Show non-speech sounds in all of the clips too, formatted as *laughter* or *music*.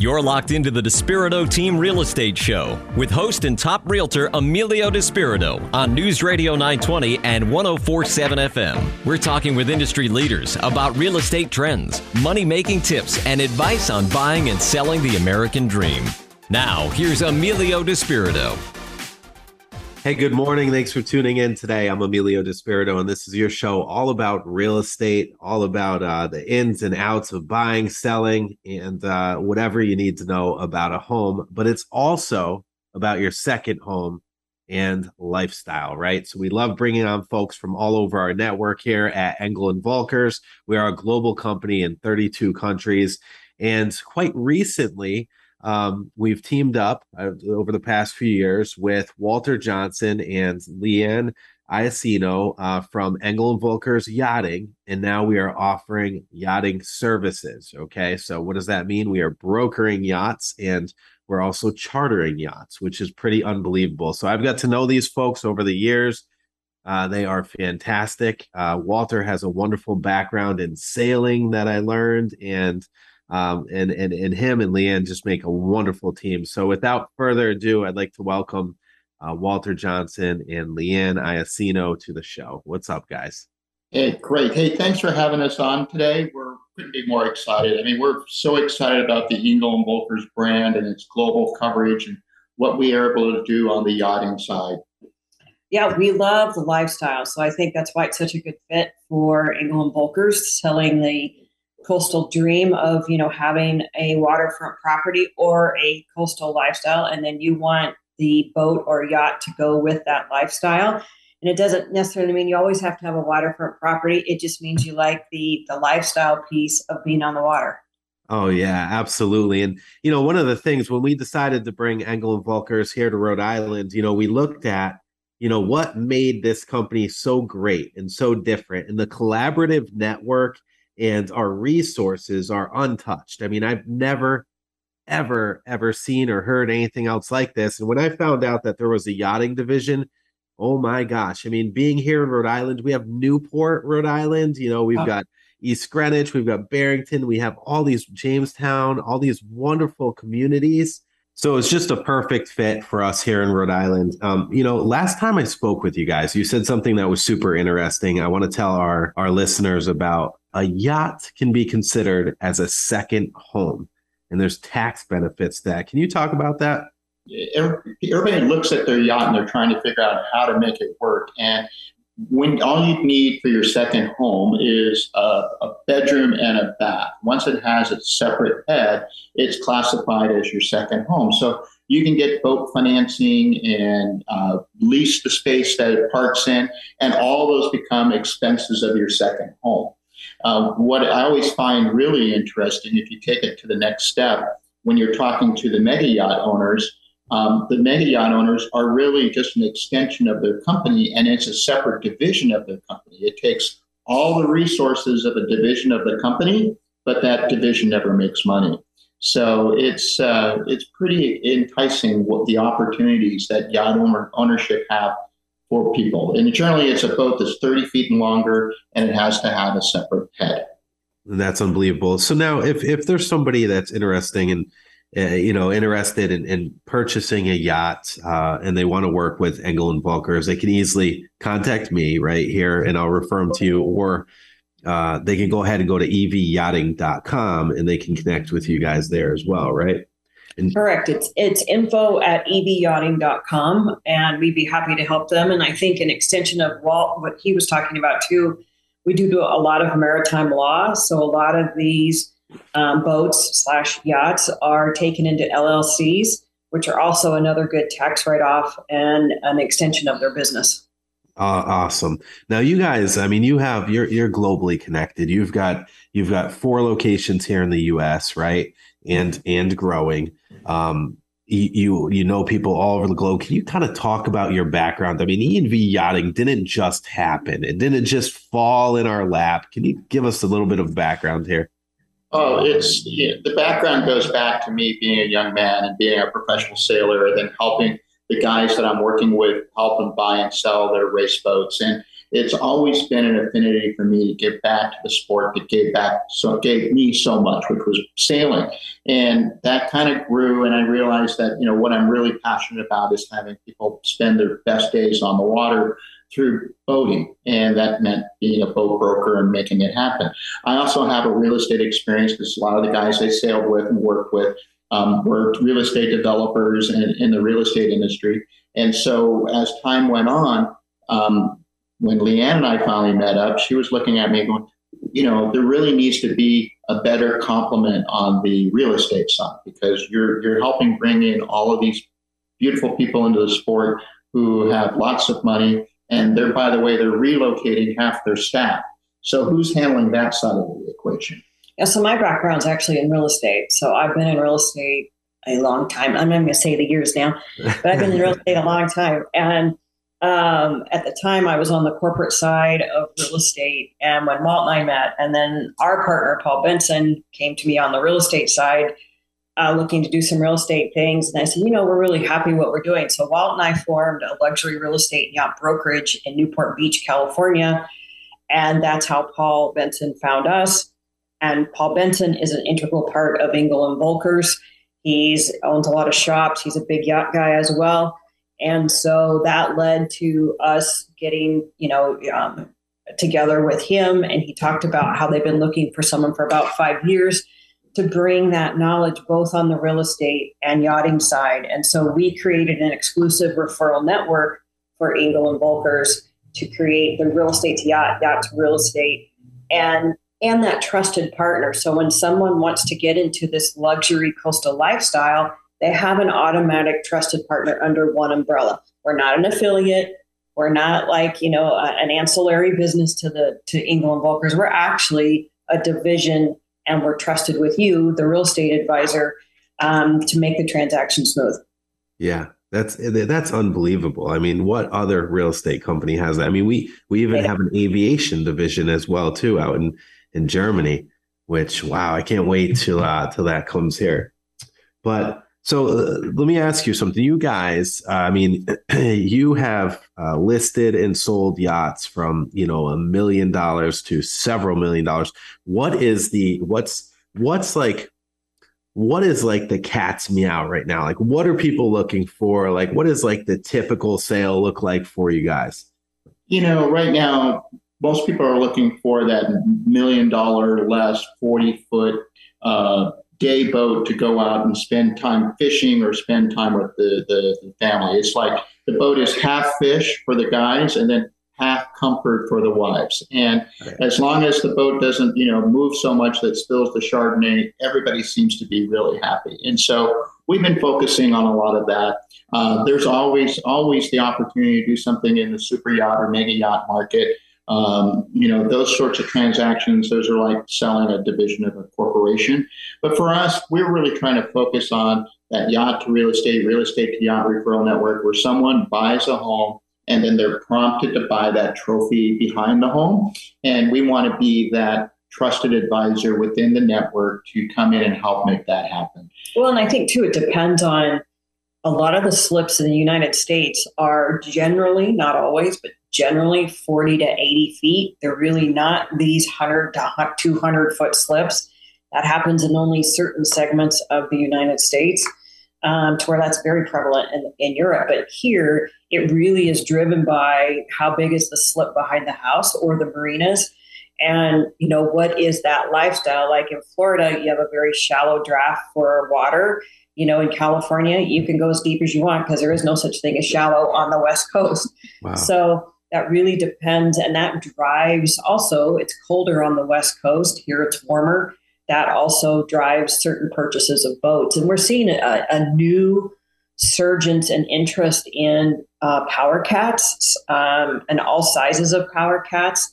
You're locked into the Despirito Team Real Estate Show with host and top realtor Emilio Despirito on News Radio 920 and 1047 FM. We're talking with industry leaders about real estate trends, money making tips, and advice on buying and selling the American dream. Now, here's Emilio Despirito. Hey, good morning. Thanks for tuning in today. I'm Emilio Despirito, and this is your show all about real estate, all about uh, the ins and outs of buying, selling, and uh, whatever you need to know about a home. But it's also about your second home and lifestyle, right? So we love bringing on folks from all over our network here at Engel and Volkers. We are a global company in 32 countries. And quite recently, um, we've teamed up uh, over the past few years with Walter Johnson and Leeann Iacino uh, from Engel and Volkers Yachting, and now we are offering yachting services. Okay, so what does that mean? We are brokering yachts and we're also chartering yachts, which is pretty unbelievable. So I've got to know these folks over the years. Uh, they are fantastic. Uh, Walter has a wonderful background in sailing that I learned, and um, and and and him and Leeann just make a wonderful team. So without further ado, I'd like to welcome uh, Walter Johnson and Leeann Iacino to the show. What's up, guys? Hey, great. Hey, thanks for having us on today. We're couldn't be more excited. I mean, we're so excited about the Engel and Volkers brand and its global coverage and what we are able to do on the yachting side. Yeah, we love the lifestyle. So I think that's why it's such a good fit for Engel and Volkers, selling the coastal dream of you know having a waterfront property or a coastal lifestyle and then you want the boat or yacht to go with that lifestyle. And it doesn't necessarily mean you always have to have a waterfront property. It just means you like the the lifestyle piece of being on the water. Oh yeah, absolutely. And you know, one of the things when we decided to bring Engel and Volkers here to Rhode Island, you know, we looked at, you know, what made this company so great and so different. And the collaborative network and our resources are untouched. I mean, I've never, ever, ever seen or heard anything else like this. And when I found out that there was a yachting division, oh my gosh. I mean, being here in Rhode Island, we have Newport, Rhode Island. You know, we've oh. got East Greenwich, we've got Barrington, we have all these Jamestown, all these wonderful communities. So it's just a perfect fit for us here in Rhode Island. Um, you know, last time I spoke with you guys, you said something that was super interesting. I want to tell our our listeners about a yacht can be considered as a second home, and there's tax benefits that. Can you talk about that? Everybody looks at their yacht and they're trying to figure out how to make it work. And when all you need for your second home is a, a, bedroom and a bath. Once it has its separate bed, it's classified as your second home. So you can get boat financing and uh, lease the space that it parks in, and all those become expenses of your second home. Uh, what I always find really interesting, if you take it to the next step, when you're talking to the mega yacht owners, um, the mega yacht owners are really just an extension of their company, and it's a separate division of their company. It takes all the resources of a division of the company, but that division never makes money. So it's uh, it's pretty enticing what the opportunities that yacht owner, ownership have for people. And generally, it's a boat that's 30 feet and longer, and it has to have a separate head. That's unbelievable. So now, if if there's somebody that's interesting and uh, you know interested in, in purchasing a yacht uh, and they want to work with Engel and Volkers, they can easily contact me right here, and I'll refer them to you, or uh, they can go ahead and go to evyachting.com and they can connect with you guys there as well, right? Correct. It's it's info at evyachting.com and we'd be happy to help them. And I think an extension of Walt, what he was talking about too, we do do a lot of maritime law. So a lot of these um, boats slash yachts are taken into LLCs, which are also another good tax write off and an extension of their business. Uh, awesome. Now you guys, I mean, you have you're you're globally connected. You've got you've got four locations here in the U.S. right, and and growing. Um, you you know people all over the globe. Can you kind of talk about your background? I mean, ENV yachting didn't just happen. It didn't just fall in our lap. Can you give us a little bit of background here? Oh, it's the background goes back to me being a young man and being a professional sailor, and then helping the guys that I'm working with help them buy and sell their race boats. And it's always been an affinity for me to give back to the sport that gave back so gave me so much, which was sailing. And that kind of grew and I realized that, you know, what I'm really passionate about is having people spend their best days on the water through boating. And that meant being a boat broker and making it happen. I also have a real estate experience because a lot of the guys I sailed with and worked with um, were real estate developers in, in the real estate industry. And so as time went on, um, when Leeann and I finally met up, she was looking at me going, you know, there really needs to be a better complement on the real estate side because you're you're helping bring in all of these beautiful people into the sport who have lots of money and they're by the way they're relocating half their staff. So who's handling that side of the equation? Yeah, so my background's actually in real estate. So I've been in real estate a long time. I'm not going to say the years now, but I've been in real *laughs* estate a long time. And um, at the time, I was on the corporate side of real estate. And when Walt and I met, and then our partner, Paul Benson, came to me on the real estate side, uh, looking to do some real estate things. And I said, you know, we're really happy what we're doing. So Walt and I formed a luxury real estate yacht brokerage in Newport Beach, California. And that's how Paul Benson found us. And Paul Benson is an integral part of Engel and Volkers. He's owns a lot of shops. He's a big yacht guy as well. And so that led to us getting, you know, um, together with him. And he talked about how they've been looking for someone for about five years to bring that knowledge both on the real estate and yachting side. And so we created an exclusive referral network for Engel and Volkers to create the real estate to yacht, yacht to real estate, and and that trusted partner. So when someone wants to get into this luxury coastal lifestyle, they have an automatic trusted partner under one umbrella. We're not an affiliate. We're not like, you know, an ancillary business to the to Engel and Volkers. We're actually a division and we're trusted with you, the real estate advisor, um, to make the transaction smooth. Yeah, that's that's unbelievable. I mean, what other real estate company has that? I mean, we we even have an aviation division as well too out in in Germany. Which wow, I can't wait till uh, till that comes here. But so uh, let me ask you something. You guys, uh, I mean, *clears throat* you have uh, listed and sold yachts from you know a million dollars to several million dollars. What is the what's what's like what is like the cat's meow right now? Like, what are people looking for? Like, what is like the typical sale look like for you guys? You know, right now, most people are looking for that million dollar less 40 foot uh, day boat to go out and spend time fishing or spend time with the, the, the family. It's like the boat is half fish for the guys and then half comfort for the wives. And as long as the boat doesn't, you know, move so much that spills the Chardonnay, everybody seems to be really happy. And so we've been focusing on a lot of that. Uh, there's always always the opportunity to do something in the super yacht or mega yacht market. Um, you know, those sorts of transactions, those are like selling a division of a corporation. But for us, we're really trying to focus on that yacht to real estate, real estate to yacht referral network where someone buys a home and then they're prompted to buy that trophy behind the home. And we want to be that trusted advisor within the network to come in and help make that happen. Well, and I think too, it depends on a lot of the slips in the United States are generally, not always, but generally 40 to 80 feet. They're really not these 100 to 200 foot slips. That happens in only certain segments of the United States, um, to where that's very prevalent in, in Europe. But here, it really is driven by how big is the slip behind the house or the marinas. And, you know, what is that lifestyle? Like in Florida, you have a very shallow draft for water. You know, in California, you can go as deep as you want because there is no such thing as shallow on the West Coast. Wow. So that really depends. And that drives also, it's colder on the West Coast. Here it's warmer. That also drives certain purchases of boats. And we're seeing a, a new surgence and interest in uh, power cats um, and all sizes of power cats.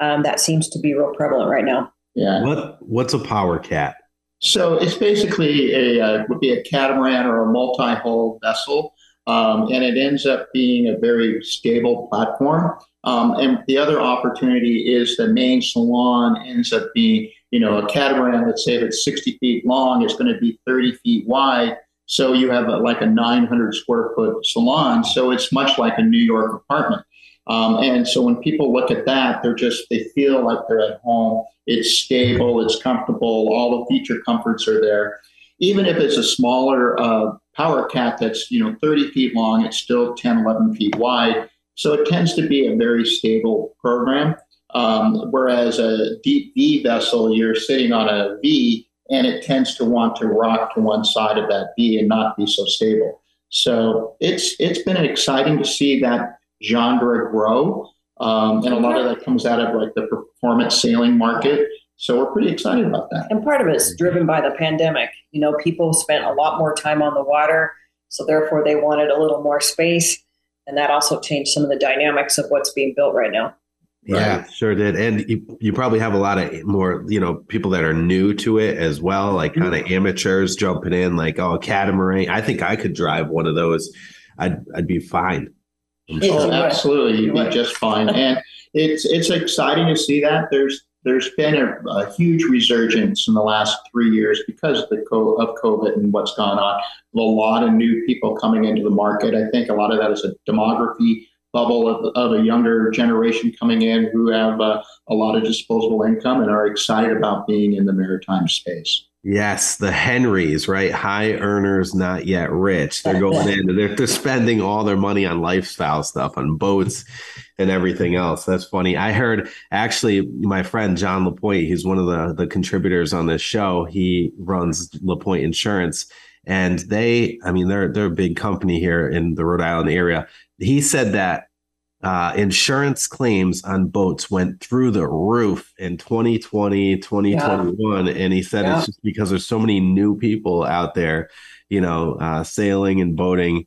Um, that seems to be real prevalent right now. Yeah. What What's a power cat? So it's basically a uh, would be a catamaran or a multi-hull vessel um, and it ends up being a very stable platform. Um, and the other opportunity is the main salon ends up being, you know, a catamaran. Let's say if it's 60 feet long, it's going to be 30 feet wide. So you have a, like a 900 square foot salon. So it's much like a New York apartment. Um, and so when people look at that, they're just, they feel like they're at home. It's stable, it's comfortable, all the feature comforts are there. Even if it's a smaller uh, power cat that's, you know, 30 feet long, it's still 10, 11 feet wide. So it tends to be a very stable program. Um, whereas a deep V vessel, you're sitting on a V and it tends to want to rock to one side of that V and not be so stable. So it's it's been exciting to see that genre grow. Um, and a lot of that comes out of like the performance sailing market. So we're pretty excited about that. And part of it's driven by the pandemic. You know, people spent a lot more time on the water, so therefore they wanted a little more space, and that also changed some of the dynamics of what's being built right now. Yeah, right. sure did. And you, you probably have a lot of more, you know, people that are new to it as well, like kind of mm-hmm. amateurs jumping in, like, oh, catamaran. I think I could drive one of those. I'd I'd be fine. Oh, absolutely, you'd be just fine. And it's it's exciting to see that. There's there's been a, a huge resurgence in the last three years because of the co- of COVID and what's gone on. A lot of new people coming into the market. I think a lot of that is a demography bubble of, of a younger generation coming in who have uh, a lot of disposable income and are excited about being in the maritime space. Yes, the Henrys, right? High earners, not yet rich. They're going in, they're, they're spending all their money on lifestyle stuff, on boats and everything else. That's funny. I heard actually my friend John Lapointe, he's one of the, the contributors on this show. He runs Lapointe Insurance. And they, I mean, they're they're a big company here in the Rhode Island area. He said that uh, insurance claims on boats went through the roof in 2020 2021 yeah. and he said yeah. it's just because there's so many new people out there you know uh, sailing and boating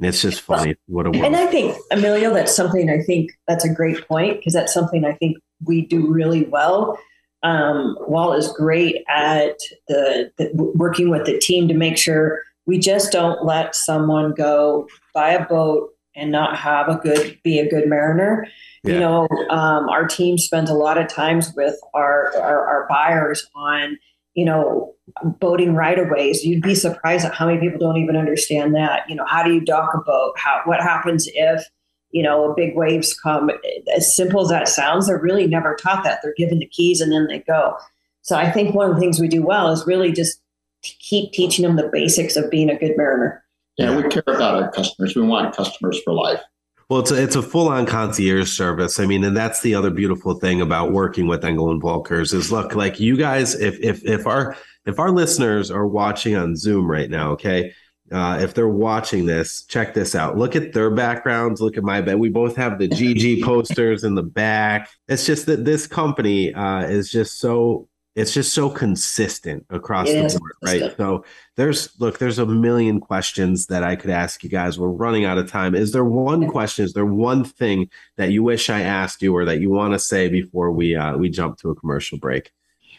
it's just funny what a world. and i think emilio that's something i think that's a great point because that's something i think we do really well um, Walt is great at the, the working with the team to make sure we just don't let someone go buy a boat and not have a good be a good mariner. Yeah. you know um, our team spends a lot of times with our, our, our buyers on you know boating right of ways. You'd be surprised at how many people don't even understand that. You know how do you dock a boat? How what happens if you know big waves come? As simple as that sounds they're really never taught that. They're given the keys and then they go. So i think one of the things we do well is really just keep teaching them the basics of being a good mariner yeah, we care about our customers. We want customers for life. Well, it's a, it's a full on concierge service. I mean, and that's the other beautiful thing about working with Engel and Volkers is look like you guys. If if if our if our listeners are watching on Zoom right now, okay, uh, if they're watching this, check this out. Look at their backgrounds. Look at my bed. We both have the GG posters in the back. It's just that this company uh, is just so it's just so consistent across it the board, right? So there's look, there's a million questions that I could ask you guys. We're running out of time. Is there one question? Is there one thing that you wish I asked you, or that you want to say before we uh, we jump to a commercial break?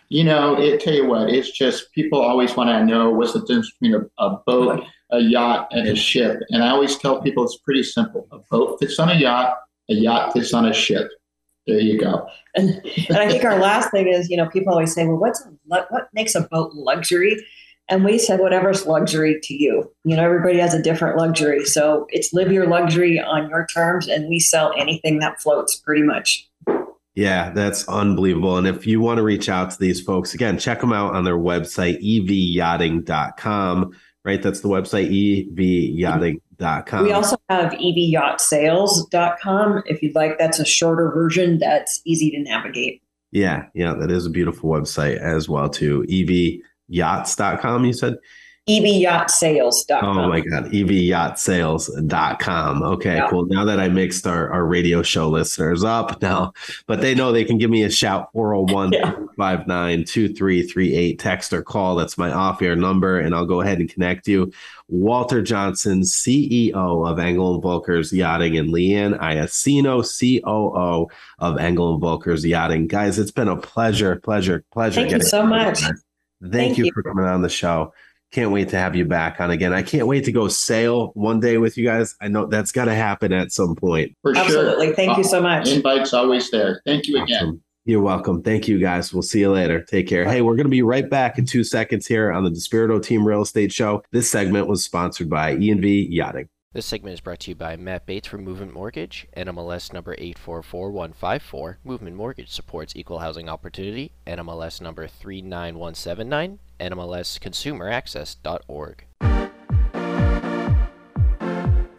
You know, it tell you what, it's just people always want to know what's the difference between a, a boat, a yacht, and a ship. And I always tell people it's pretty simple. A boat fits on a yacht, a yacht fits on a ship. There you go. And, and I think our last thing is, you know, people always say, well, what's what makes a boat luxury? And we said, whatever's luxury to you. You know, everybody has a different luxury. So it's live your luxury on your terms. And we sell anything that floats pretty much. Yeah, that's unbelievable. And if you want to reach out to these folks, again, check them out on their website, evyachting.com, right? That's the website, evyachting.com Com. We also have evyachtsales.com. If you'd like, that's a shorter version that's easy to navigate. Yeah, yeah, that is a beautiful website as well, too. evyachts.com, you said? evyachtsales.com. Oh my God, evyachtsales.com. Okay, yeah. cool. Now that I mixed our, our radio show listeners up *laughs* now, but they know they can give me a shout 401 559 *laughs* 2338. Text or call. That's my off air number, and I'll go ahead and connect you. Walter Johnson, CEO of Engel and Volkers Yachting, and Leeann Iacino, COO of Engel and Volkers Yachting. Guys, it's been a pleasure, pleasure, pleasure. Thank you so much. Thank, Thank you, you for coming on the show. Can't wait to have you back on again. I can't wait to go sail one day with you guys. I know that's got to happen at some point. For Absolutely. Sure. Thank you so much. Uh, invite's always there. Thank you again. Awesome. You're welcome. Thank you, guys. We'll see you later. Take care. Hey, we're going to be right back in two seconds here on the Despirito Team Real Estate Show. This segment was sponsored by E&V Yachting. This segment is brought to you by Matt Bates from Movement Mortgage, NMLS number 844154. Movement Mortgage supports equal housing opportunity, NMLS number 39179, NMLSconsumeraccess.org.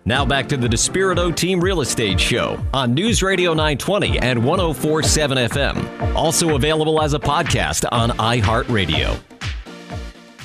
Now back to the Despirito Team Real Estate Show on News Radio 920 and 1047 FM. Also available as a podcast on iHeartRadio.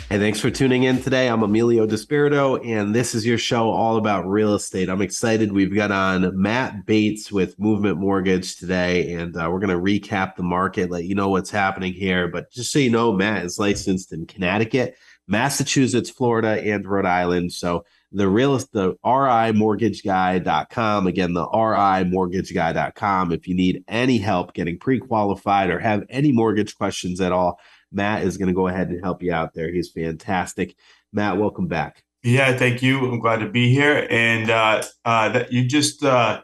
Hey, thanks for tuning in today. I'm Emilio Despirito, and this is your show all about real estate. I'm excited. We've got on Matt Bates with Movement Mortgage today, and uh, we're going to recap the market, let you know what's happening here. But just so you know, Matt is licensed in Connecticut, Massachusetts, Florida, and Rhode Island. So the real the ri mortgage rimortgageguy.com again the ri mortgage rimortgageguy.com if you need any help getting pre-qualified or have any mortgage questions at all Matt is going to go ahead and help you out there. He's fantastic. Matt, welcome back. Yeah, thank you. I'm glad to be here. And uh, uh, that you just uh,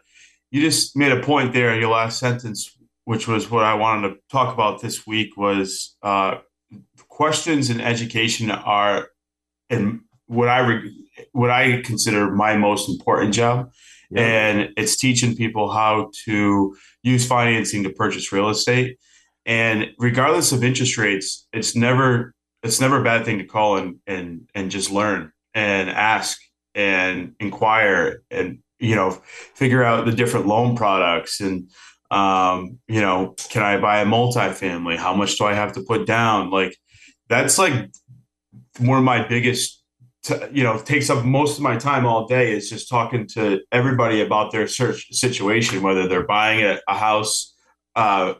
you just made a point there in your last sentence, which was what I wanted to talk about this week. Was uh, questions in education are, and what I re- what I consider my most important job, yeah. and it's teaching people how to use financing to purchase real estate and regardless of interest rates, it's never it's never a bad thing to call and and and just learn and ask and inquire and you know figure out the different loan products and um, you know can I buy a multifamily? How much do I have to put down? Like that's like one of my biggest you know takes up most of my time all day is just talking to everybody about their search situation whether they're buying a, a house uh,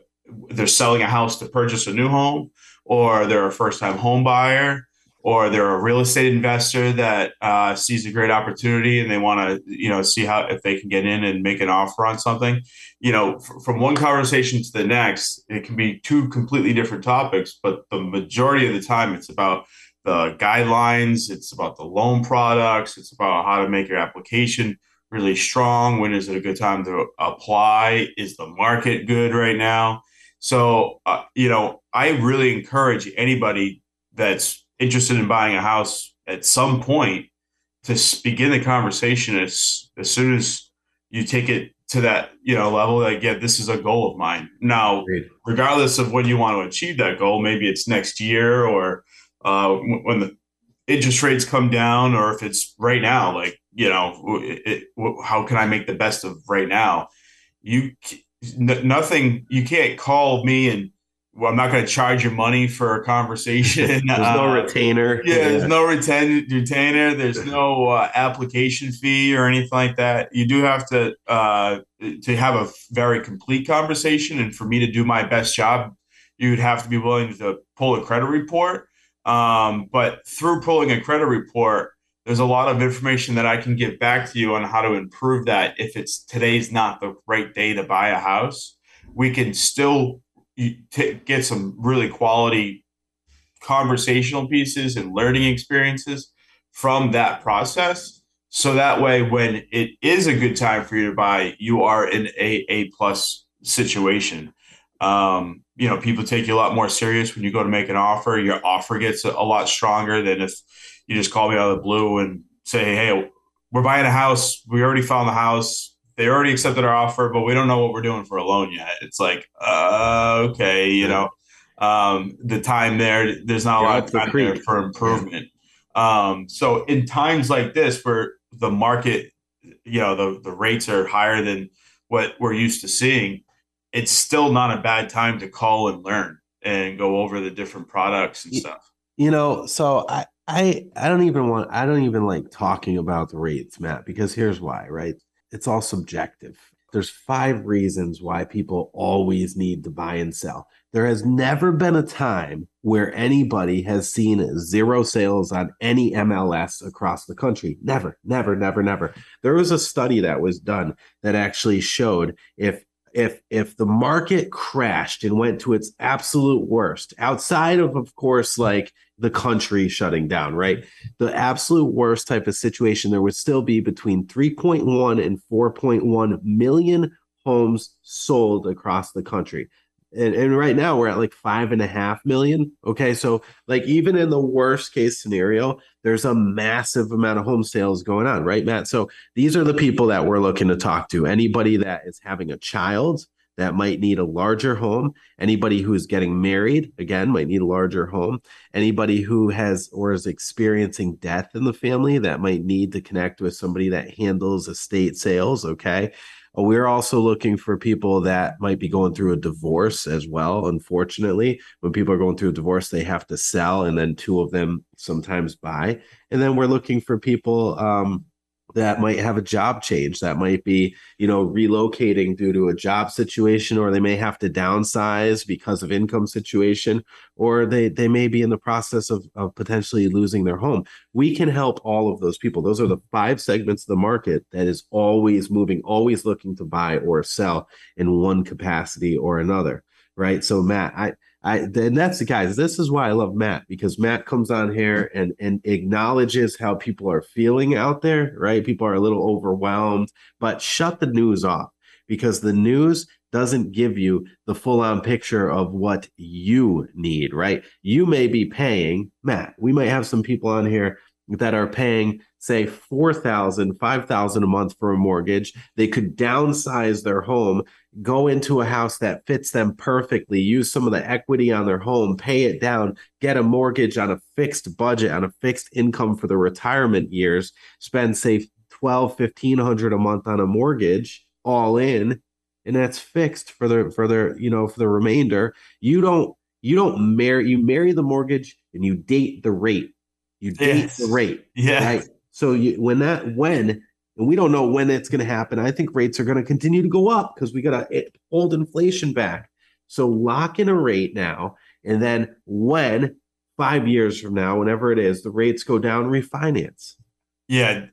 they're selling a house to purchase a new home, or they're a first time home buyer, or they're a real estate investor that uh, sees a great opportunity and they want to, you know, see how if they can get in and make an offer on something. You know, f- from one conversation to the next, it can be two completely different topics, but the majority of the time, it's about the guidelines, it's about the loan products, it's about how to make your application really strong. When is it a good time to apply? Is the market good right now? So, uh, you know, I really encourage anybody that's interested in buying a house at some point to begin the conversation as as soon as you take it to that you know level like yeah this is a goal of mine now Great. regardless of when you want to achieve that goal maybe it's next year or uh, when the interest rates come down or if it's right now like you know it, it, how can i make the best of right now you n- nothing. You can't call me and well, I'm not going to charge you money for a conversation. *laughs* there's uh, no retainer. Yeah, there's no retain- retainer. There's no uh, application fee or anything like that. You do have to uh, to have a very complete conversation, and for me to do my best job, you'd have to be willing to pull a credit report. Um, but through pulling a credit report, there's a lot of information that I can get back to you on how to improve that. If it's today's not the right day to buy a house, we can still t- get some really quality conversational pieces and learning experiences from that process. So that way, when it is a good time for you to buy, you are in a A plus situation. Um, you know, people take you a lot more serious when you go to make an offer. Your offer gets a, a lot stronger than if you just call me out of the blue and say, hey, we're buying a house. We already found the house. They already accepted our offer, but we don't know what we're doing for a loan yet. It's like, uh, okay, you know, um, the time there, there's not a lot of time the there for improvement. Um, so in times like this, where the market, you know, the, the rates are higher than what we're used to seeing, it's still not a bad time to call and learn and go over the different products and stuff. You know, so I, I I don't even want I don't even like talking about the rates, Matt, because here's why, right? It's all subjective. There's five reasons why people always need to buy and sell. There has never been a time where anybody has seen zero sales on any MLS across the country. Never, never, never, never. There was a study that was done that actually showed if if if the market crashed and went to its absolute worst outside of of course like the country shutting down right the absolute worst type of situation there would still be between 3.1 and 4.1 million homes sold across the country and, and right now we're at like five and a half million. Okay. So, like, even in the worst case scenario, there's a massive amount of home sales going on, right, Matt? So, these are the people that we're looking to talk to. Anybody that is having a child that might need a larger home. Anybody who is getting married, again, might need a larger home. Anybody who has or is experiencing death in the family that might need to connect with somebody that handles estate sales. Okay. We're also looking for people that might be going through a divorce as well. Unfortunately, when people are going through a divorce, they have to sell, and then two of them sometimes buy. And then we're looking for people um, that might have a job change that might be you know relocating due to a job situation or they may have to downsize because of income situation or they they may be in the process of, of potentially losing their home. We can help all of those people. Those are the five segments of the market that is always moving always looking to buy or sell in one capacity or another right? So matt i I and that's the guys. This is why I love Matt because Matt comes on here and and acknowledges how people are feeling out there. Right, people are a little overwhelmed, but shut the news off because the news doesn't give you the full on picture of what you need. Right, you may be paying Matt. We might have some people on here that are paying say 4000 5000 a month for a mortgage they could downsize their home go into a house that fits them perfectly use some of the equity on their home pay it down get a mortgage on a fixed budget on a fixed income for the retirement years spend say 12 1500 a month on a mortgage all in and that's fixed for the for their you know for the remainder you don't you don't marry you marry the mortgage and you date the rate you date yes. the rate. Yeah. Right. So you, when that when and we don't know when it's going to happen. I think rates are going to continue to go up because we got to hold inflation back. So lock in a rate now, and then when five years from now, whenever it is, the rates go down, refinance. Yeah,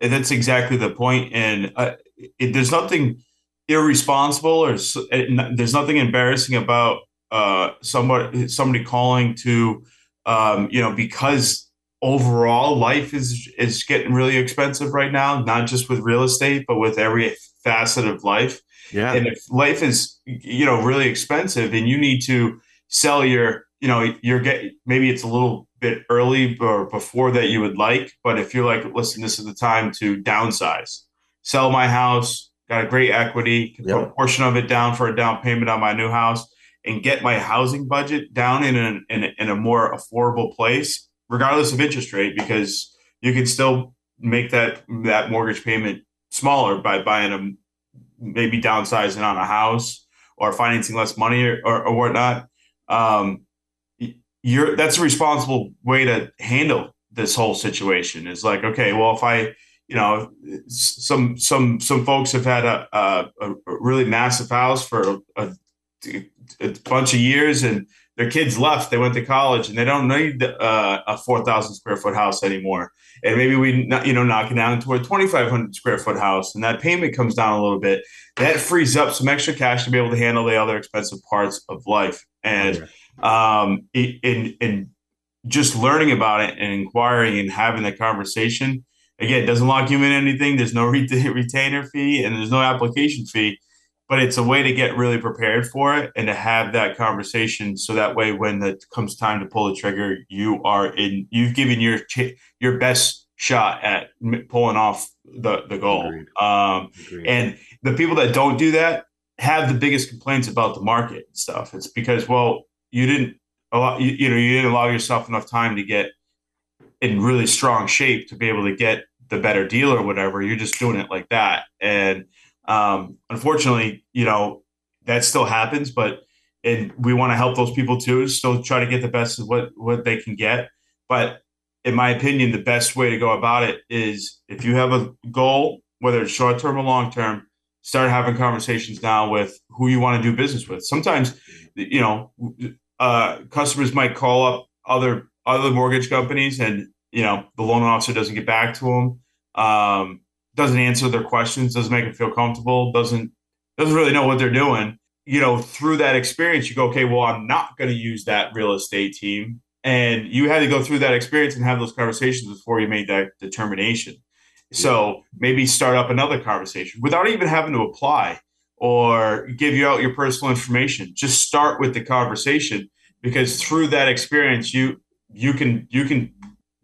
and that's exactly the point. And uh, it, there's nothing irresponsible or it, there's nothing embarrassing about uh, somebody somebody calling to um, you know because overall life is is getting really expensive right now not just with real estate but with every facet of life. Yeah. And if life is you know really expensive and you need to sell your you know you're getting maybe it's a little bit early or before that you would like but if you're like listen this is the time to downsize. Sell my house got a great equity can yep. put a portion of it down for a down payment on my new house and get my housing budget down in, an, in, a, in a more affordable place regardless of interest rate, because you can still make that that mortgage payment smaller by buying a maybe downsizing on a house or financing less money or, or, or whatnot. Um, you're that's a responsible way to handle this whole situation. Is like, okay, well, if I you know, some some some folks have had a a, a really massive house for a, a, bunch of years, and their kids left, they went to college, and they don't need uh, a four thousand square foot house anymore. And maybe we, you know, knock it down to a twenty five hundred square foot house, and that payment comes down a little bit. That frees up some extra cash to be able to handle the other expensive parts of life. And um, in in just learning about it and inquiring and having the conversation again, doesn't lock you in anything. There's no *laughs* retainer fee and there's no application fee but it's a way to get really prepared for it and to have that conversation. So that way when it comes time to pull the trigger you are in you've given your your best shot at pulling off the the goal. Agreed. Um, Agreed. and the people that don't do that have the biggest complaints about the market and stuff. It's because well you didn't allow you, you know you didn't allow yourself enough time to get in really strong shape to be able to get the better deal or whatever. You're just doing it like that. And um, unfortunately, you know, that still happens, but and we want to help those people too. Still try to get the best of what what they can get. But in my opinion, the best way to go about it is if you have a goal, whether it's short term or long term, start having conversations now with who you want to do business with. Sometimes, you know, uh, customers might call up other other mortgage companies, and you know the loan officer doesn't get back to them. Um, doesn't answer their questions, doesn't make them feel comfortable, doesn't doesn't really know what they're doing. You know, through that experience, you go, okay, well, I'm not going to use that real estate team. And you had to go through that experience and have those conversations before you made that determination. So maybe start up another conversation without even having to apply. or give you out your personal information. Just start with the conversation because through that experience, you you can you can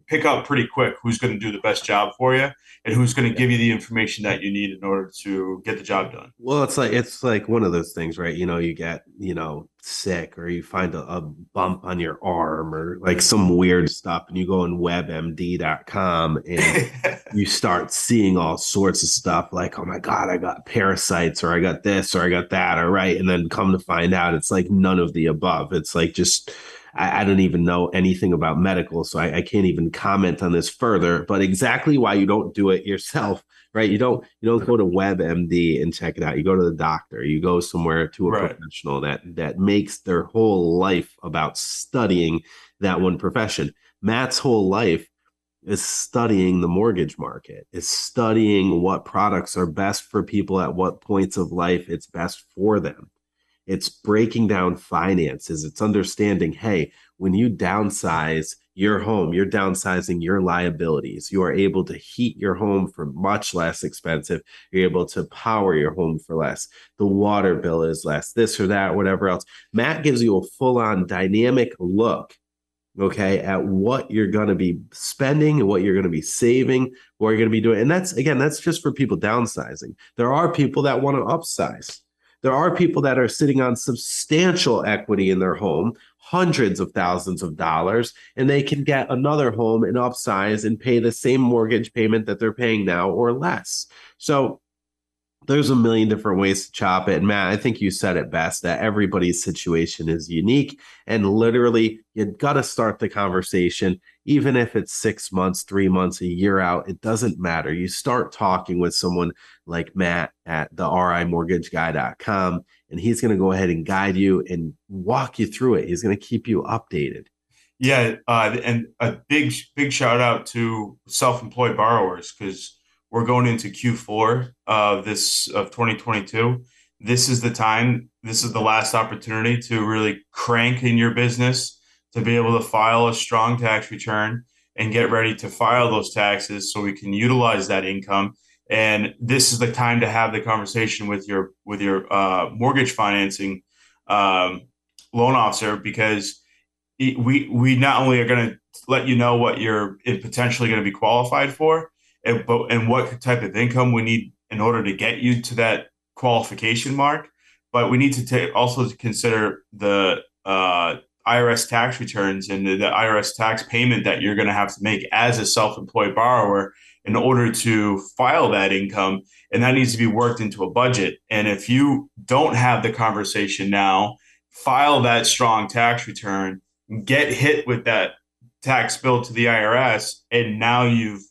pick out pretty quick who's going to do the best job for you and who's going to give you the information that you need in order to get the job done. Well, it's like it's like one of those things, right? You know, you get you know sick or you find a, a bump on your arm or like some weird stuff, and you go on WebMD.com and *laughs* you start seeing all sorts of stuff like, oh my god, I got parasites or I got this or I got that, or right, and then come to find out it's like none of the above. It's like just I, I don't even know anything about medical, so I, I can't even comment on this further. But exactly why you don't do it yourself *laughs* right? You don't you don't go to WebMD and check it out. You go to the doctor. You go somewhere to a right. professional that that makes their whole life about studying that one profession. Matt's whole life is studying the mortgage market, is studying what products are best for people at what points of life it's best for them. It's breaking down finances. It's understanding, hey, when you downsize your home, you're downsizing your liabilities. You are able to heat your home for much less expensive. You're able to power your home for less. The water bill is less, this or that, whatever else. Matt gives you a full on dynamic look okay, at what you're going to be spending and what you're going to be saving, what you're going to be doing. And that's, again, that's just for people downsizing. There are people that want to upsize. There are people that are sitting on substantial equity in their home, hundreds of thousands of dollars, and they can get another home and upsize and pay the same mortgage payment that they're paying now or less. So there's a million different ways to chop it. And Matt, I think you said it best that everybody's situation is unique. And literally, you got to start the conversation, even if it's six months, three months, a year out, it doesn't matter. You start talking with someone like Matt at the RIMortgageguy.com, and he's going to go ahead and guide you and walk you through it. He's going to keep you updated. Yeah. Uh, and a big, big shout out to self employed borrowers because we're going into Q4 of this of 2022. This is the time. This is the last opportunity to really crank in your business to be able to file a strong tax return and get ready to file those taxes so we can utilize that income. And this is the time to have the conversation with your with your uh, mortgage financing um, loan officer because we we not only are going to let you know what you're potentially going to be qualified for, and, but, and what type of income we need in order to get you to that qualification mark. But we need to take also consider the uh, IRS tax returns and the, the IRS tax payment that you're going to have to make as a self-employed borrower in order to file that income, and that needs to be worked into a budget. And if you don't have the conversation now, file that strong tax return, get hit with that tax bill to the IRS, and now you've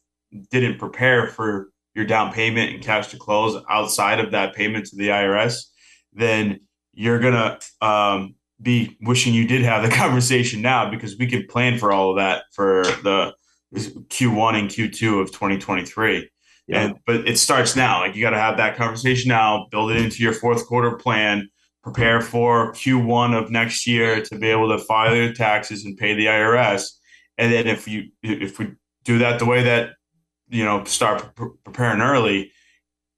didn't prepare for your down payment and cash to close outside of that payment to the IRS, then you're gonna um, be wishing you did have the *laughs* conversation now because we can plan for all of that for the Q1 and Q2 of 2023. Yeah. And but it starts now. Like you got to have that conversation now, build it into your fourth quarter plan, prepare for Q1 of next year to be able to file your taxes and pay the IRS. And then if you if we do that the way that you know start pre- preparing early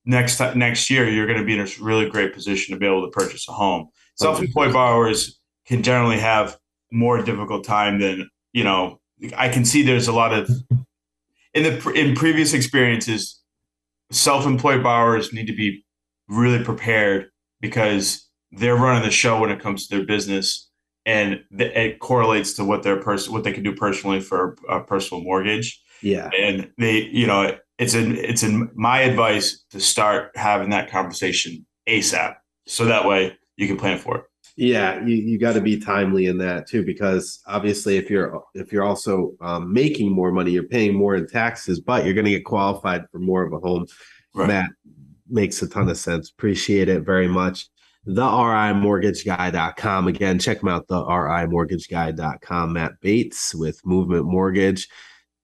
next t- next year you're going to be in a really great position to be able to purchase a home. Self-employed borrowers can generally have more difficult time than you know i can see there's a lot of in the in previous experiences self-employed borrowers need to be really prepared because they're running the show when it comes to their business and it correlates to what their person what they can do personally for a personal mortgage yeah. And they, you know, it's in it's in my advice to start having that conversation ASAP. So that way you can plan for it. Yeah, you, you got to be timely in that too, because obviously, if you're if you're also um, making more money, you're paying more in taxes, but you're going to get qualified for more of a home. Right. That makes a ton of sense. Appreciate it very much. The RIMortgageguy.com. Again, check them out. The RIMortgageguy.com. Matt Bates with Movement Mortgage.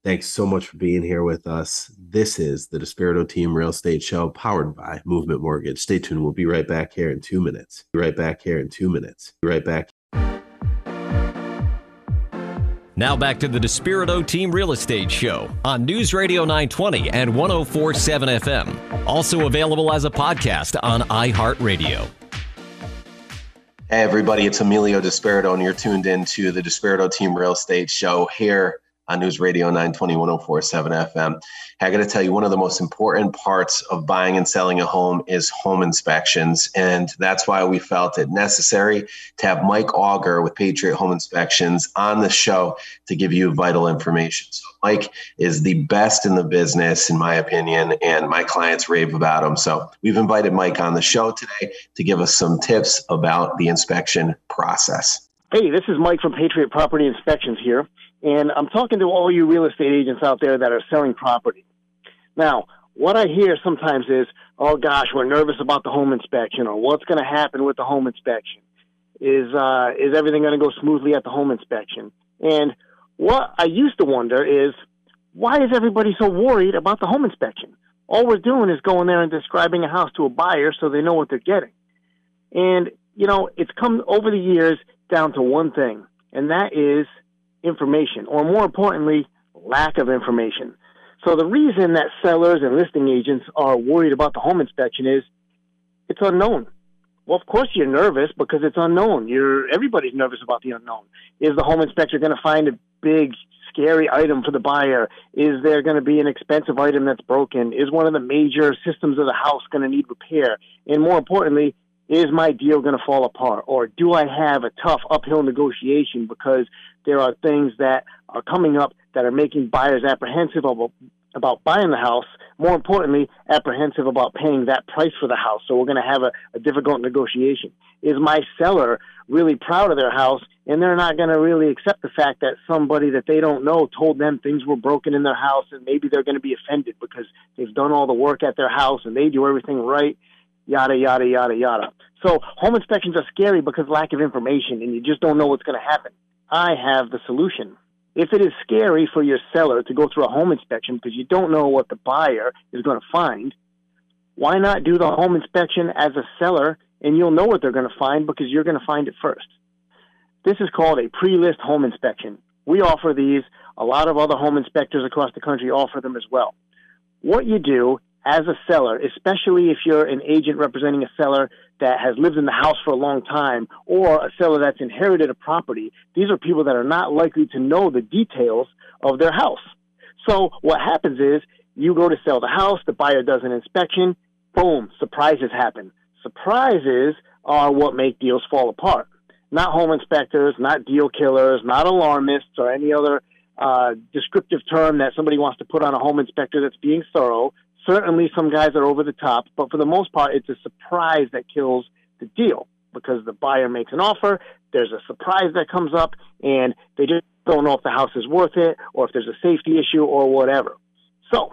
Thanks so much for being here with us. This is the Despirito Team Real Estate Show powered by Movement Mortgage. Stay tuned. We'll be right back here in two minutes. Be right back here in two minutes. Be right back. Now back to the Despirito Team Real Estate Show on News Radio 920 and 1047 FM. Also available as a podcast on iHeartRadio. Hey, everybody, it's Emilio Despirito, and you're tuned in to the Despirito Team Real Estate Show here on News Radio 920 1047 FM. I got to tell you, one of the most important parts of buying and selling a home is home inspections. And that's why we felt it necessary to have Mike Auger with Patriot Home Inspections on the show to give you vital information. So, Mike is the best in the business, in my opinion, and my clients rave about him. So, we've invited Mike on the show today to give us some tips about the inspection process. Hey, this is Mike from Patriot Property Inspections here. And I'm talking to all you real estate agents out there that are selling property. Now, what I hear sometimes is, oh gosh, we're nervous about the home inspection or what's going to happen with the home inspection. Is, uh, is everything going to go smoothly at the home inspection? And what I used to wonder is, why is everybody so worried about the home inspection? All we're doing is going there and describing a house to a buyer so they know what they're getting. And, you know, it's come over the years down to one thing, and that is information, or more importantly, lack of information. So the reason that sellers and listing agents are worried about the home inspection is it's unknown. Well, of course you're nervous because it's unknown. You're everybody's nervous about the unknown. Is the home inspector going to find a big scary item for the buyer? Is there going to be an expensive item that's broken? Is one of the major systems of the house going to need repair? And more importantly, is my deal going to fall apart? Or do I have a tough uphill negotiation because there are things that are coming up that are making buyers apprehensive about, about buying the house? More importantly, apprehensive about paying that price for the house. So we're going to have a, a difficult negotiation. Is my seller really proud of their house and they're not going to really accept the fact that somebody that they don't know told them things were broken in their house and maybe they're going to be offended because they've done all the work at their house and they do everything right yada, yada, yada, yada. So home inspections are scary because lack of information and you just don't know what's going to happen. I have the solution. If it is scary for your seller to go through a home inspection because you don't know what the buyer is going to find, why not do the home inspection as a seller and you'll know what they're going to find because you're going to find it first. This is called a pre-list home inspection. We offer these. A lot of other home inspectors across the country offer them as well. What you do as a seller, especially if you're an agent representing a seller that has lived in the house for a long time or a seller that's inherited a property, these are people that are not likely to know the details of their house. So what happens is you go to sell the house, the buyer does an inspection, boom, surprises happen. Surprises are what make deals fall apart. Not home inspectors, not deal killers, not alarmists or any other uh, descriptive term that somebody wants to put on a home inspector that's being thorough. Certainly, some guys are over the top, but for the most part, it's a surprise that kills the deal because the buyer makes an offer, there's a surprise that comes up, and they just don't know if the house is worth it or if there's a safety issue or whatever. So,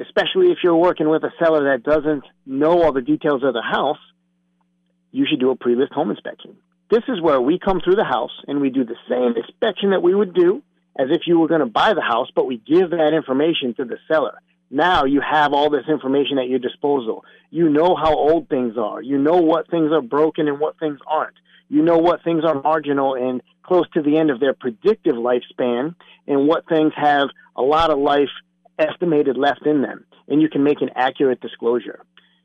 especially if you're working with a seller that doesn't know all the details of the house, you should do a pre list home inspection. This is where we come through the house and we do the same inspection that we would do as if you were going to buy the house, but we give that information to the seller. Now you have all this information at your disposal. You know how old things are. You know what things are broken and what things aren't. You know what things are marginal and close to the end of their predictive lifespan and what things have a lot of life estimated left in them. And you can make an accurate disclosure.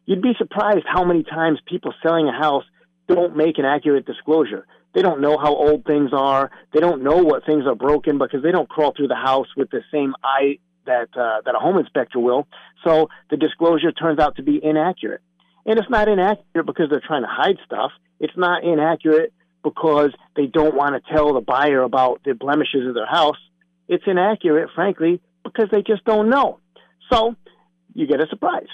You'd be surprised how many times people selling a house don't make an accurate disclosure. They don't know how old things are. They don't know what things are broken because they don't crawl through the house with the same eye that uh, that a home inspector will. So the disclosure turns out to be inaccurate, and it's not inaccurate because they're trying to hide stuff. It's not inaccurate because they don't want to tell the buyer about the blemishes of their house. It's inaccurate, frankly, because they just don't know. So you get a surprise.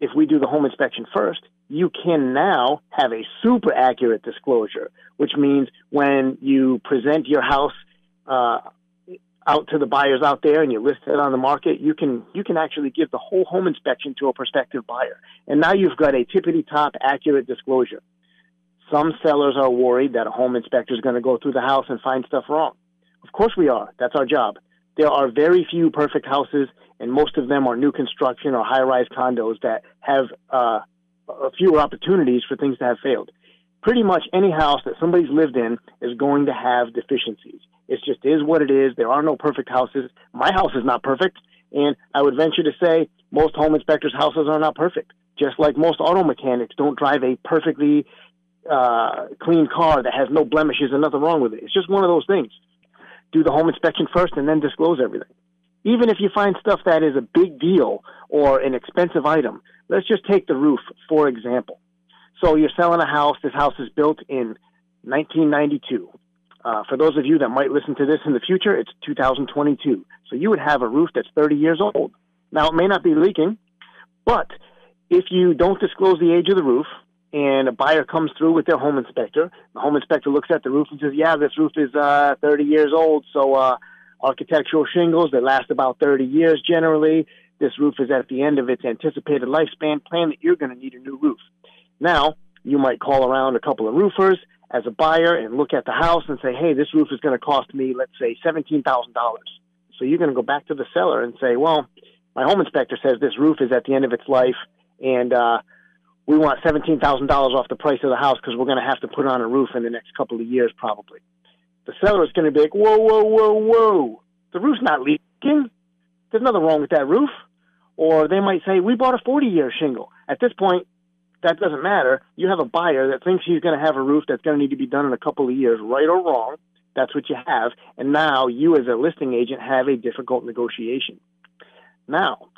If we do the home inspection first, you can now have a super accurate disclosure, which means when you present your house uh, out to the buyers out there and you list it on the market, you can you can actually give the whole home inspection to a prospective buyer. And now you've got a tippity top accurate disclosure. Some sellers are worried that a home inspector is going to go through the house and find stuff wrong. Of course we are. That's our job. There are very few perfect houses, and most of them are new construction or high rise condos that have uh, fewer opportunities for things to have failed. Pretty much any house that somebody's lived in is going to have deficiencies. It just is what it is. There are no perfect houses. My house is not perfect. And I would venture to say most home inspectors' houses are not perfect. Just like most auto mechanics don't drive a perfectly uh, clean car that has no blemishes and nothing wrong with it. It's just one of those things. Do the home inspection first and then disclose everything. Even if you find stuff that is a big deal or an expensive item, let's just take the roof, for example. So you're selling a house. This house is built in 1992. Uh, for those of you that might listen to this in the future, it's 2022. So you would have a roof that's 30 years old. Now, it may not be leaking, but if you don't disclose the age of the roof and a buyer comes through with their home inspector, the home inspector looks at the roof and says, Yeah, this roof is uh, 30 years old. So, uh, architectural shingles that last about 30 years generally. This roof is at the end of its anticipated lifespan. Plan that you're going to need a new roof. Now, you might call around a couple of roofers as a buyer and look at the house and say, hey, this roof is going to cost me, let's say, $17,000. So you're going to go back to the seller and say, well, my home inspector says this roof is at the end of its life and uh, we want $17,000 off the price of the house because we're going to have to put on a roof in the next couple of years probably. The seller is going to be like, whoa, whoa, whoa, whoa. The roof's not leaking. There's nothing wrong with that roof. Or they might say, we bought a 40 year shingle. At this point, that doesn't matter. You have a buyer that thinks he's going to have a roof that's going to need to be done in a couple of years, right or wrong. That's what you have. And now you, as a listing agent, have a difficult negotiation. Now,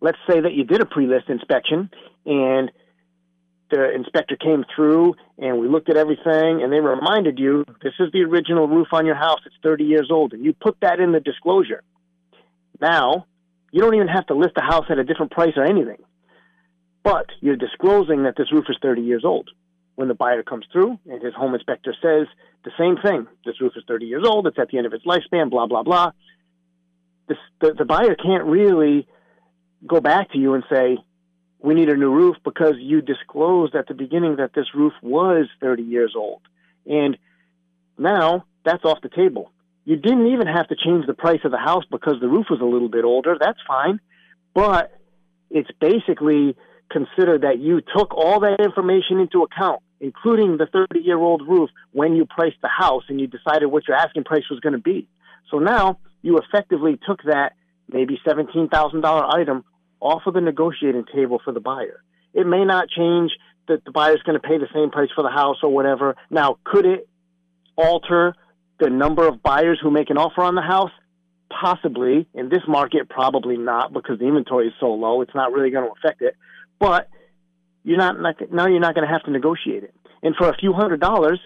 let's say that you did a pre list inspection and the inspector came through and we looked at everything and they reminded you this is the original roof on your house. It's 30 years old. And you put that in the disclosure. Now, you don't even have to list the house at a different price or anything but you're disclosing that this roof is 30 years old. When the buyer comes through and his home inspector says the same thing, this roof is 30 years old, it's at the end of its lifespan, blah, blah, blah, this, the, the buyer can't really go back to you and say, we need a new roof because you disclosed at the beginning that this roof was 30 years old. And now that's off the table. You didn't even have to change the price of the house because the roof was a little bit older. That's fine. But it's basically consider that you took all that information into account, including the 30 year old roof, when you priced the house and you decided what your asking price was going to be. So now you effectively took that maybe $17,000 item off of the negotiating table for the buyer. It may not change that the buyer's going to pay the same price for the house or whatever. Now, could it alter the number of buyers who make an offer on the house? Possibly. In this market, probably not because the inventory is so low. It's not really going to affect it but you're not, not now you're not going to have to negotiate it. And for a few hundred dollars,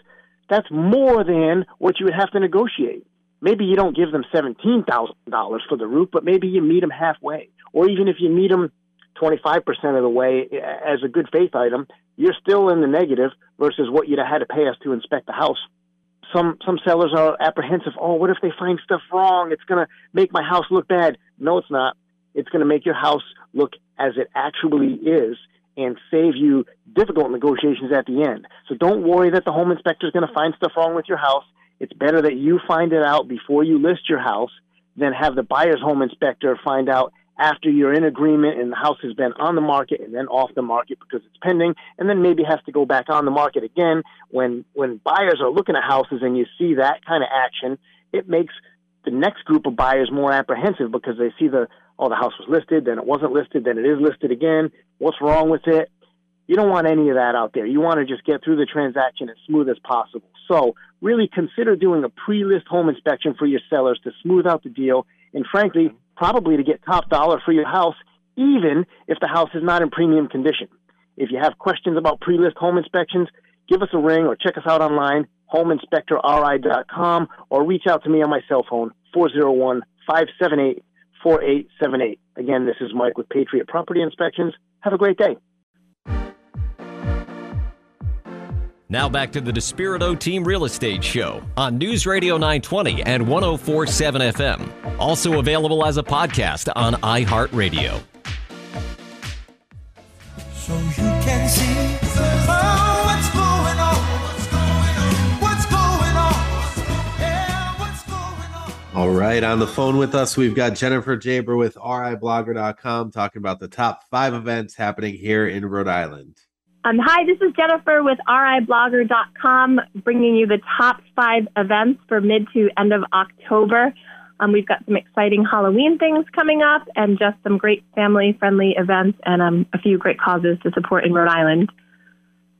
that's more than what you would have to negotiate. Maybe you don't give them seventeen thousand dollars for the roof, but maybe you meet them halfway, or even if you meet them twenty five percent of the way as a good faith item, you're still in the negative versus what you'd have had to pay us to inspect the house. Some some sellers are apprehensive. Oh, what if they find stuff wrong? It's going to make my house look bad. No, it's not. It's going to make your house look as it actually is and save you difficult negotiations at the end. So don't worry that the home inspector is going to find stuff wrong with your house. It's better that you find it out before you list your house than have the buyer's home inspector find out after you're in agreement and the house has been on the market and then off the market because it's pending and then maybe has to go back on the market again when when buyers are looking at houses and you see that kind of action it makes the next group of buyers more apprehensive because they see the oh, the house was listed, then it wasn't listed, then it is listed again. What's wrong with it? You don't want any of that out there. You want to just get through the transaction as smooth as possible. So, really consider doing a pre list home inspection for your sellers to smooth out the deal and, frankly, probably to get top dollar for your house, even if the house is not in premium condition. If you have questions about pre list home inspections, give us a ring or check us out online, homeinspectorri.com, or reach out to me on my cell phone, 401 578 4878. Again, this is Mike with Patriot Property Inspections. Have a great day. Now back to the Despirito Team Real Estate Show on News Radio 920 and 1047 FM. Also available as a podcast on iHeartRadio. All right, on the phone with us, we've got Jennifer Jaber with RIblogger.com talking about the top five events happening here in Rhode Island. Um, hi, this is Jennifer with RIblogger.com, bringing you the top five events for mid to end of October. Um, we've got some exciting Halloween things coming up and just some great family friendly events and um, a few great causes to support in Rhode Island.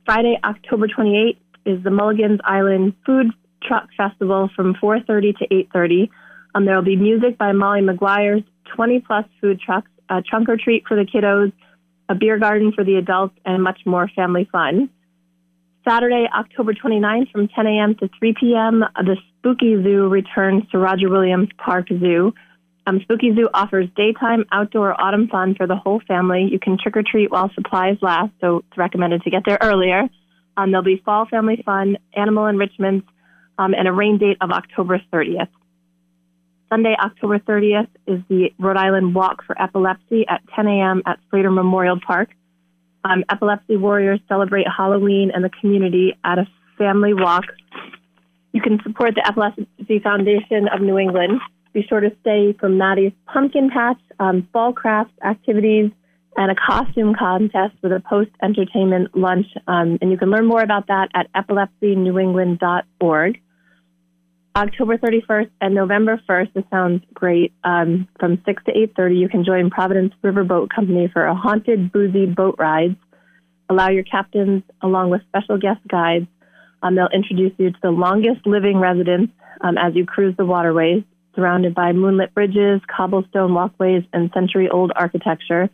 Friday, October 28th is the Mulligan's Island Food Truck Festival from 4.30 to 8.30. Um, there will be music by Molly Maguire's 20 plus food trucks, a trunk or treat for the kiddos, a beer garden for the adults, and much more family fun. Saturday, October 29th from 10 a.m. to 3 p.m., the Spooky Zoo returns to Roger Williams Park Zoo. Um, Spooky Zoo offers daytime outdoor autumn fun for the whole family. You can trick or treat while supplies last, so it's recommended to get there earlier. Um, there'll be fall family fun, animal enrichments, um, and a rain date of October 30th. Sunday, October 30th is the Rhode Island Walk for Epilepsy at 10 a.m. at Slater Memorial Park. Um, epilepsy warriors celebrate Halloween and the community at a family walk. You can support the Epilepsy Foundation of New England. Be sure to stay for Maddie's pumpkin patch, um, fall crafts activities, and a costume contest with a post entertainment lunch. Um, and you can learn more about that at epilepsynewengland.org. October 31st and November 1st. This sounds great. Um, from 6 to 8.30, you can join Providence Riverboat Company for a haunted, boozy boat rides. Allow your captains, along with special guest guides, um, they'll introduce you to the longest living residents um, as you cruise the waterways, surrounded by moonlit bridges, cobblestone walkways, and century-old architecture.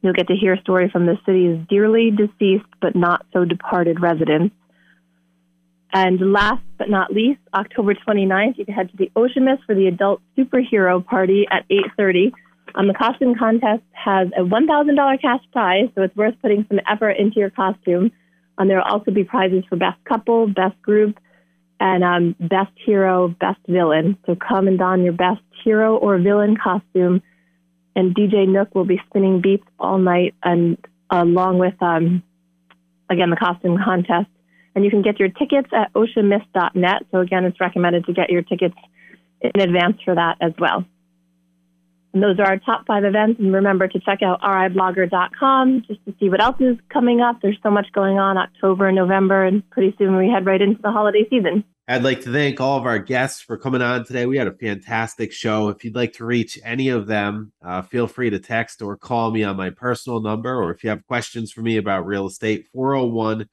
You'll get to hear a story from the city's dearly deceased but not so departed residents. And last but not least, October 29th, you can head to the Ocean Mist for the adult superhero party at 8.30. Um, the costume contest has a $1,000 cash prize, so it's worth putting some effort into your costume. Um, there will also be prizes for best couple, best group, and um, best hero, best villain. So come and don your best hero or villain costume, and DJ Nook will be spinning beats all night, and along with um, again the costume contest and you can get your tickets at oceanmist.net. So, again, it's recommended to get your tickets in advance for that as well. And those are our top five events. And remember to check out riblogger.com just to see what else is coming up. There's so much going on October and November, and pretty soon we head right into the holiday season. I'd like to thank all of our guests for coming on today. We had a fantastic show. If you'd like to reach any of them, uh, feel free to text or call me on my personal number. Or if you have questions for me about real estate, 401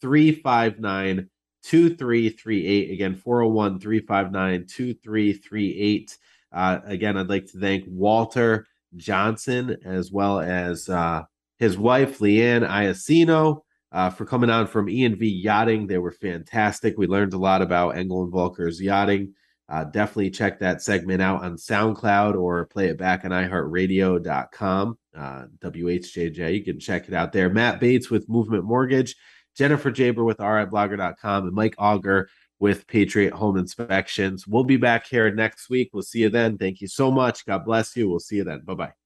359 2338. Again, 401 359 2338. Uh, again, I'd like to thank Walter Johnson as well as uh, his wife, Leeann Iacino, uh, for coming on from E&V Yachting. They were fantastic. We learned a lot about Engel and Völkers yachting. Uh, definitely check that segment out on SoundCloud or play it back on iHeartRadio.com. Uh, WHJJ, you can check it out there. Matt Bates with Movement Mortgage. Jennifer Jaber with riblogger.com, and Mike Auger with Patriot Home Inspections. We'll be back here next week. We'll see you then. Thank you so much. God bless you. We'll see you then. Bye bye.